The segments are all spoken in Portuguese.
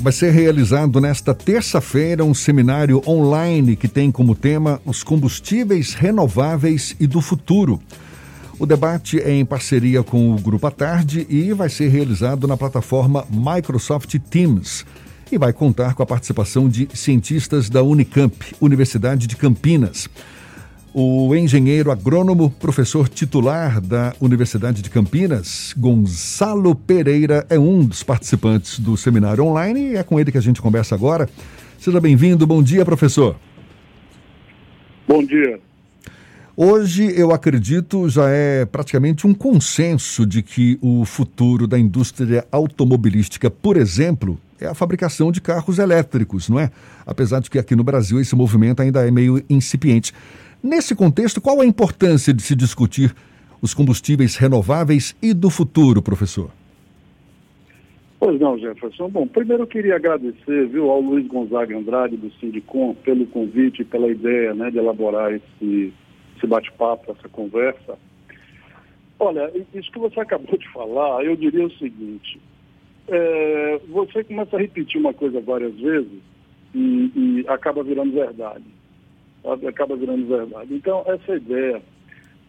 vai ser realizado nesta terça-feira um seminário online que tem como tema os combustíveis renováveis e do futuro. O debate é em parceria com o Grupo à Tarde e vai ser realizado na plataforma Microsoft Teams e vai contar com a participação de cientistas da Unicamp, Universidade de Campinas. O engenheiro agrônomo, professor titular da Universidade de Campinas, Gonçalo Pereira, é um dos participantes do seminário online e é com ele que a gente conversa agora. Seja bem-vindo. Bom dia, professor. Bom dia. Hoje, eu acredito, já é praticamente um consenso de que o futuro da indústria automobilística, por exemplo, é a fabricação de carros elétricos, não é? Apesar de que aqui no Brasil esse movimento ainda é meio incipiente. Nesse contexto, qual a importância de se discutir os combustíveis renováveis e do futuro, professor? Pois não, Jefferson. Bom, primeiro eu queria agradecer viu, ao Luiz Gonzaga Andrade, do Sindicom, pelo convite e pela ideia né, de elaborar esse, esse bate-papo, essa conversa. Olha, isso que você acabou de falar, eu diria o seguinte: é, você começa a repetir uma coisa várias vezes e, e acaba virando verdade acaba virando verdade. Então, essa ideia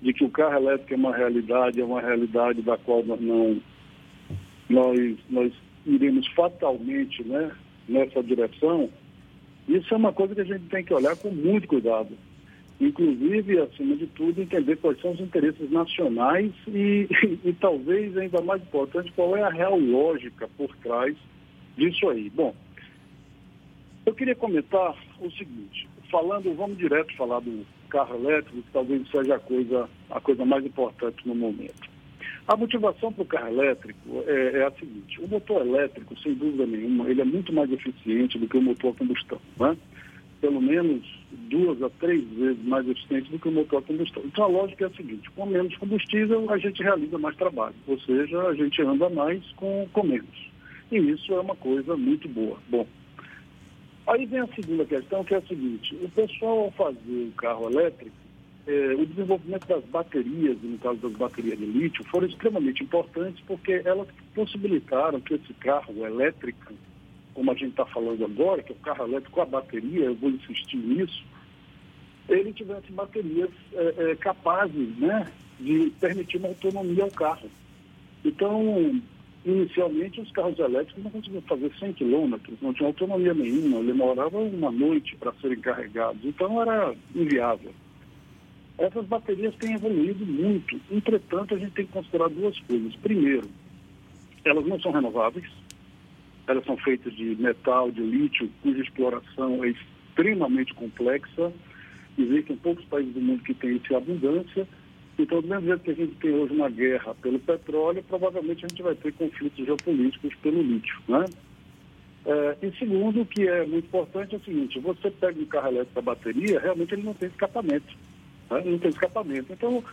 de que o carro elétrico é uma realidade, é uma realidade da qual nós não nós, nós iremos fatalmente né, nessa direção, isso é uma coisa que a gente tem que olhar com muito cuidado. Inclusive, acima de tudo, entender quais são os interesses nacionais e, e, e talvez ainda mais importante, qual é a real lógica por trás disso aí. Bom, eu queria comentar o seguinte, falando, vamos direto falar do carro elétrico, que talvez seja a coisa, a coisa mais importante no momento. A motivação para o carro elétrico é, é, a seguinte, o motor elétrico, sem dúvida nenhuma, ele é muito mais eficiente do que o motor a combustão, né? Pelo menos duas a três vezes mais eficiente do que o motor a combustão. Então a lógica é a seguinte, com menos combustível a gente realiza mais trabalho, ou seja, a gente anda mais com, com menos. E isso é uma coisa muito boa. Bom, Aí vem a segunda questão, que é a seguinte: o pessoal, ao fazer o carro elétrico, é, o desenvolvimento das baterias, no caso das baterias de lítio, foram extremamente importantes porque elas possibilitaram que esse carro elétrico, como a gente está falando agora, que é o carro elétrico com a bateria, eu vou insistir nisso, ele tivesse baterias é, é, capazes né, de permitir uma autonomia ao carro. Então, Inicialmente, os carros elétricos não conseguiam fazer 100 quilômetros, não tinham autonomia nenhuma, demorava uma noite para serem carregados, então era inviável. Essas baterias têm evoluído muito, entretanto, a gente tem que considerar duas coisas. Primeiro, elas não são renováveis, elas são feitas de metal, de lítio, cuja exploração é extremamente complexa. Existem poucos países do mundo que têm essa abundância então, do mesmo jeito que a gente tem hoje uma guerra pelo petróleo, provavelmente a gente vai ter conflitos geopolíticos pelo lítio. Né? É, e segundo, o que é muito importante é o seguinte, você pega um carro elétrico da bateria, realmente ele não tem escapamento. Né? Não tem escapamento. Então,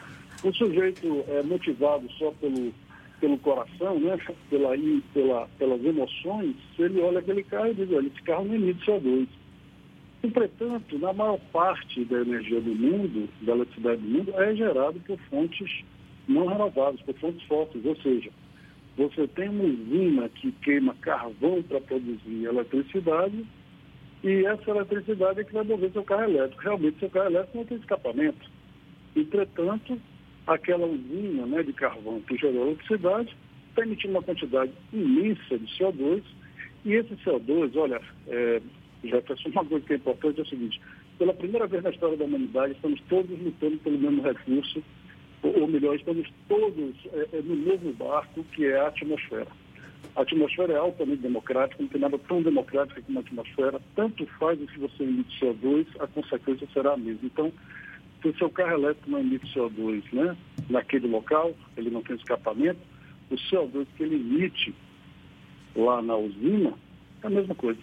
o sujeito é motivado só pelo, pelo coração, né? pela, pela, pelas emoções, ele olha aquele carro e diz, olha, esse carro não emite CO2. Entretanto, na maior parte da energia do mundo, da eletricidade do mundo, é gerada por fontes não renováveis, por fontes fósseis. Ou seja, você tem uma usina que queima carvão para produzir eletricidade e essa eletricidade é que vai mover seu carro elétrico. Realmente, seu carro elétrico não tem escapamento. Entretanto, aquela usina né, de carvão que gerou eletricidade está emitindo uma quantidade imensa de CO2 e esse CO2, olha, é, Jefferson, uma coisa que é importante é o seguinte, pela primeira vez na história da humanidade, estamos todos lutando pelo mesmo recurso, ou, melhor, estamos todos é, é, no mesmo barco, que é a atmosfera. A atmosfera é altamente democrática, não tem nada tão democrático como a atmosfera. Tanto faz se você emite CO2, a consequência será a mesma. Então, se o seu carro elétrico não emite CO2 né, naquele local, ele não tem escapamento, o CO2 que ele emite lá na usina é a mesma coisa.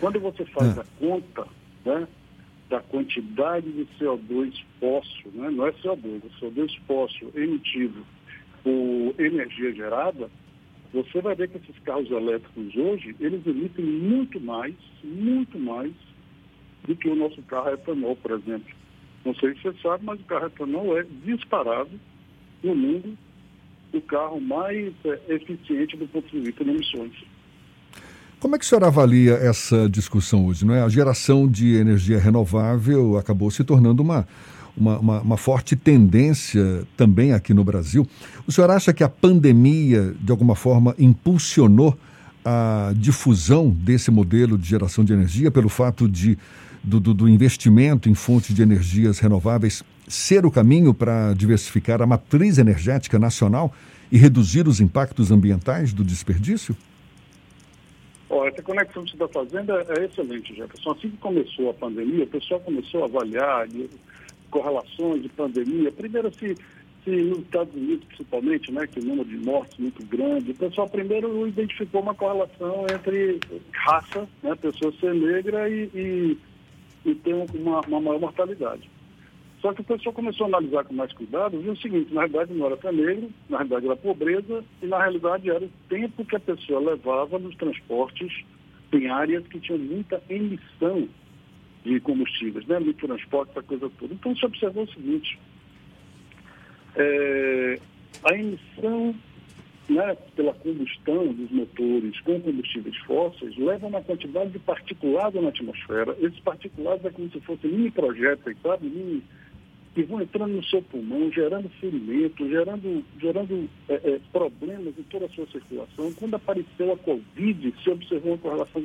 Quando você faz é. a conta né, da quantidade de CO2 fóssil, né, não é CO2, é CO2 fóssil emitido por energia gerada, você vai ver que esses carros elétricos hoje, eles emitem muito mais, muito mais do que o nosso carro etanol, por exemplo. Não sei se você sabe, mas o carro etanol é disparado no mundo o carro mais é, eficiente do ponto de vista de emissões. Como é que o senhor avalia essa discussão hoje? Não é? A geração de energia renovável acabou se tornando uma, uma, uma, uma, forte tendência também aqui no Brasil. O senhor acha que a pandemia, de alguma forma, impulsionou a difusão desse modelo de geração de energia pelo fato de, do, do, do investimento em fontes de energias renováveis ser o caminho para diversificar a matriz energética nacional e reduzir os impactos ambientais do desperdício? Oh, essa conexão que você está fazendo é, é, excelente, Jefferson. Assim que começou a pandemia, o pessoal começou a avaliar correlações de pandemia. Primeiro, se, se nos Estados Unidos, principalmente, né, que o número de mortes é muito grande, o pessoal primeiro identificou uma correlação entre raça, né, pessoa ser negra e, e, e ter uma, uma maior mortalidade. Só que o pessoal começou a analisar com mais cuidado, viu o seguinte, na realidade não era negro, na realidade era pobreza, e na realidade era o tempo que a pessoa levava nos transportes em áreas que tinham muita emissão de combustíveis, né? no transporte, essa coisa toda. Então se observou o seguinte, é, a emissão né, pela combustão dos motores com combustíveis fósseis leva uma quantidade de particulado na atmosfera. Esses particulados é como se fossem mini projéteis, sabe? Mini que vão entrando no seu pulmão, gerando ferimento, gerando, gerando é, é, problemas em toda a sua circulação. Quando apareceu a Covid, se observou uma correlação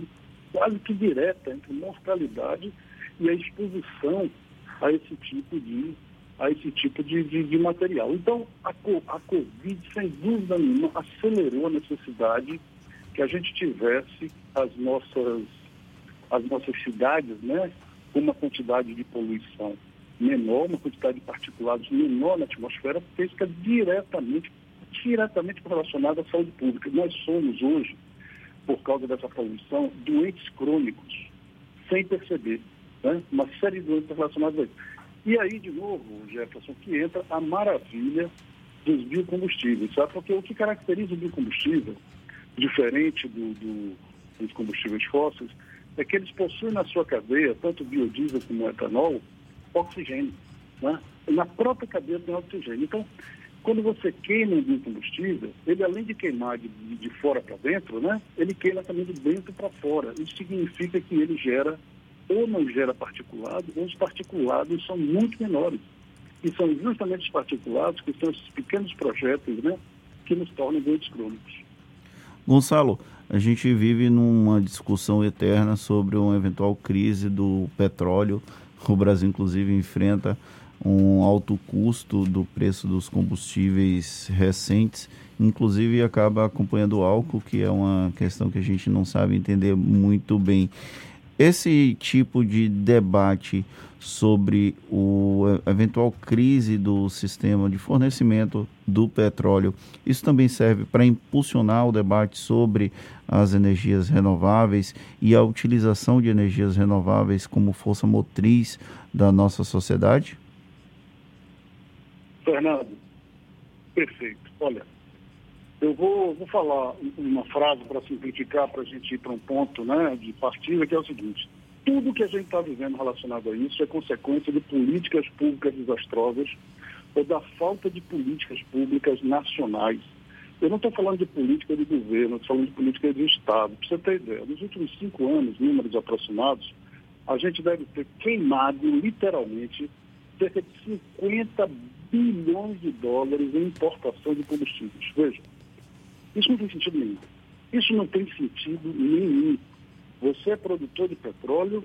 quase que direta entre mortalidade e a exposição a esse tipo de, a esse tipo de, de, de material. Então, a, a Covid, sem dúvida nenhuma, acelerou a necessidade que a gente tivesse as nossas, as nossas cidades né, com uma quantidade de poluição menor, uma quantidade de particulados menor na atmosfera, está diretamente, diretamente relacionado à saúde pública. Nós somos hoje, por causa dessa poluição, doentes crônicos, sem perceber. Né? Uma série de doenças relacionadas a isso. E aí, de novo, Jefferson, que entra a maravilha dos biocombustíveis, sabe? Porque o que caracteriza o biocombustível, diferente do, do, dos combustíveis fósseis, é que eles possuem na sua cadeia, tanto biodiesel como etanol, oxigênio. Né? Na própria cadeia tem oxigênio. Então, quando você queima um combustível, ele além de queimar de, de fora para dentro, né, ele queima também de dentro para fora. Isso significa que ele gera ou não gera particulado, ou os particulados são muito menores. E são justamente os particulados que são esses pequenos projetos né, que nos tornam doentes crônicos. Gonçalo, a gente vive numa discussão eterna sobre uma eventual crise do petróleo o Brasil, inclusive, enfrenta um alto custo do preço dos combustíveis recentes, inclusive acaba acompanhando o álcool, que é uma questão que a gente não sabe entender muito bem. Esse tipo de debate sobre o eventual crise do sistema de fornecimento do petróleo, isso também serve para impulsionar o debate sobre as energias renováveis e a utilização de energias renováveis como força motriz da nossa sociedade? Fernando, perfeito. Olha, eu vou, vou falar uma frase para simplificar, para a gente ir para um ponto né, de partida, que é o seguinte. Tudo que a gente está vivendo relacionado a isso é consequência de políticas públicas desastrosas ou da falta de políticas públicas nacionais. Eu não estou falando de política de governo, estou falando de política de Estado. Para você ter ideia, nos últimos cinco anos, números aproximados, a gente deve ter queimado, literalmente, cerca de 50 bilhões de dólares em importação de combustíveis. Veja, isso não tem sentido nenhum. Isso não tem sentido nenhum. Você é produtor de petróleo,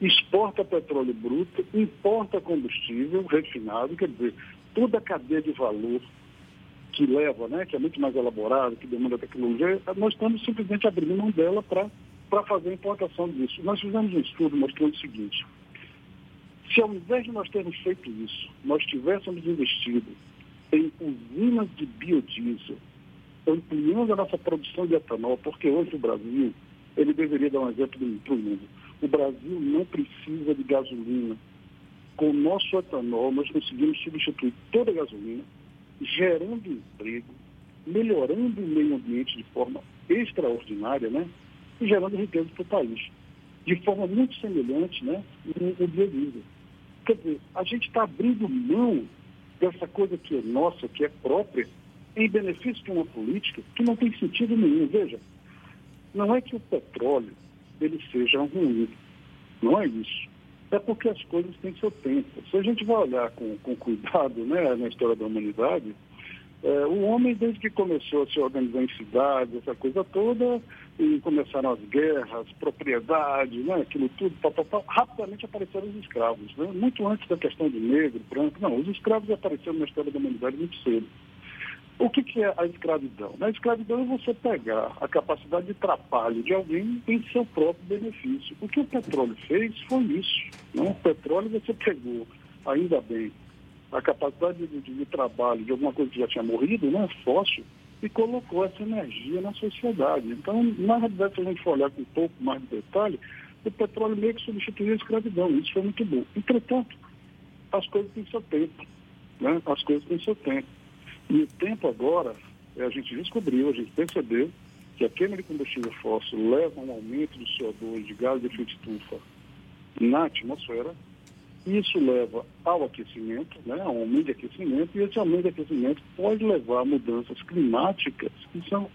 exporta petróleo bruto, importa combustível refinado, quer dizer, toda a cadeia de valor que leva, né, que é muito mais elaborada, que demanda tecnologia, nós estamos simplesmente abrindo mão dela para fazer a importação disso. Nós fizemos um estudo mostrando o seguinte, se ao invés de nós termos feito isso, nós tivéssemos investido em usinas de biodiesel, ampliando a nossa produção de etanol, porque hoje o Brasil, ele deveria dar um exemplo para o mundo. O Brasil não precisa de gasolina. Com o nosso etanol, nós conseguimos substituir toda a gasolina, gerando emprego, melhorando o meio ambiente de forma extraordinária, né? E gerando riqueza para o país. De forma muito semelhante, né? O, biodiesel. Quer dizer, a gente está abrindo mão dessa coisa que é nossa, que é própria, em benefício de uma política que não tem sentido nenhum. Veja, Não é que o petróleo ele seja ruim, não é isso. É porque as coisas têm seu tempo. Se a gente vai olhar com, com cuidado né, na história da humanidade, é, o homem, desde que começou a se organizar em cidades, essa coisa toda, e começaram as guerras, propriedade, né, aquilo tudo, rapidamente apareceram os escravos. Né? Muito antes da questão de negro, branco, não, os escravos apareceram na história da humanidade muito cedo. O que, que é a escravidão? A escravidão é você pegar a capacidade de trabalho de alguém em seu próprio benefício. O que o petróleo fez foi isso. Né? O petróleo você pegou, ainda bem, a capacidade de, de, de, trabalho de alguma coisa que já tinha morrido, né, fóssil, e colocou essa energia na sociedade. Então, na realidade, se a gente for olhar com um pouco mais de detalhe, o petróleo meio que substituiu a escravidão. Isso foi muito bom. Entretanto, as coisas têm seu tempo. Né? As coisas têm seu tempo. E o tempo agora, é, a gente descobriu, a gente percebeu que a queima de combustível fóssil leva a um aumento do CO2, de gás de efeito estufa, na atmosfera, isso leva ao aquecimento, né, ao aumento de aquecimento, e esse aumento de aquecimento pode levar a mudanças climáticas que são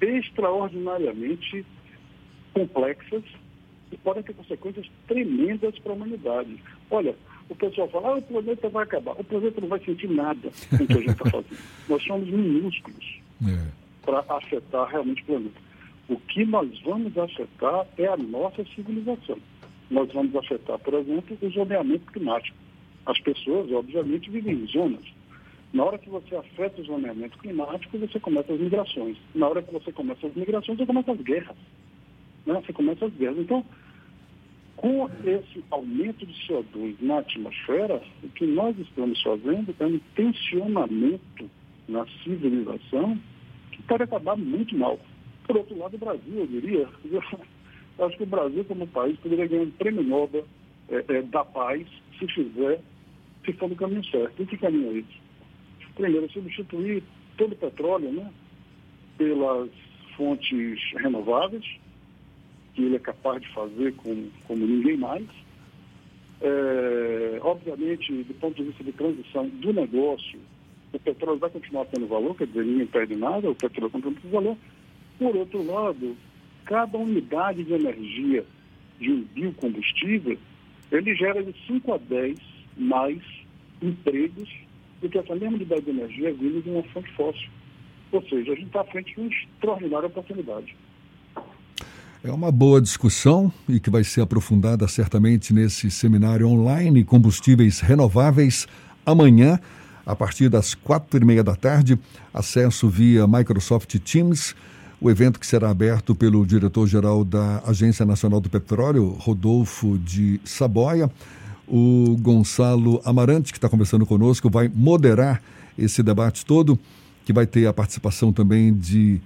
extraordinariamente complexas e podem ter consequências tremendas para a humanidade. Olha, o pessoal fala, ah, o planeta vai acabar. O planeta não vai sentir nada com o que a gente está fazendo. Nós somos minúsculos é. para afetar realmente o planeta. O que nós vamos afetar é a nossa civilização nós vamos afetar, por exemplo, o zoneamento climático. As pessoas, obviamente, vivem em zonas. Na hora que você afeta o zoneamento climático, você começa as migrações. Na hora que você começa as migrações, você começa as guerras. Né? Você começa as guerras. Então, com esse aumento de CO2 na atmosfera, o que nós estamos fazendo é um tensionamento na civilização que pode acabar muito mal. Por outro lado, o Brasil, eu diria, Eu acho que o Brasil, como país, poderia ganhar um prêmio Nobel é, é, da paz se fizer, se for no caminho certo. E que caminho é esse? Primeiro, substituir todo o petróleo né, pelas fontes renováveis, que ele é capaz de fazer como, como ninguém mais. É, obviamente, do ponto de vista de transição do negócio, o petróleo vai continuar tendo valor, quer dizer, ninguém perde nada, o petróleo continua tendo valor. Por outro lado, cada unidade de energia de um biocombustível, ele gera de 5 a 10 mais empregos do que essa mesma unidade de energia vinda de uma fonte fóssil. Ou seja, a gente está à frente de uma extraordinária oportunidade. É uma boa discussão e que vai ser aprofundada certamente nesse seminário online Combustíveis Renováveis amanhã, a partir das quatro e meia da tarde. Acesso via Microsoft Teams o evento que será aberto pelo diretor-geral da Agência Nacional do Petróleo, Rodolfo de Saboia. O Gonçalo Amarante, que está conversando conosco, vai moderar esse debate todo, que vai ter a participação também de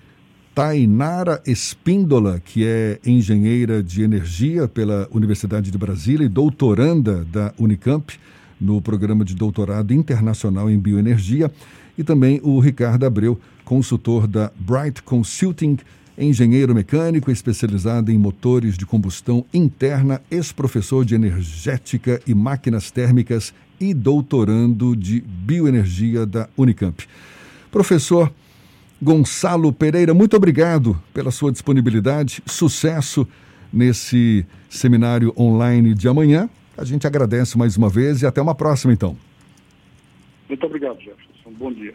Tainara Espíndola, que é engenheira de energia pela Universidade de Brasília e doutoranda da Unicamp no programa de doutorado internacional em bioenergia, e também o Ricardo Abreu, consultor da Bright Consulting, engenheiro mecânico especializado em motores de combustão interna, ex-professor de energética e máquinas térmicas e doutorando de bioenergia da Unicamp. Professor Gonçalo Pereira, muito obrigado pela sua disponibilidade, sucesso nesse seminário online de amanhã. A gente agradece mais uma vez e até uma próxima, então. Muito obrigado, Jefferson. Bom dia.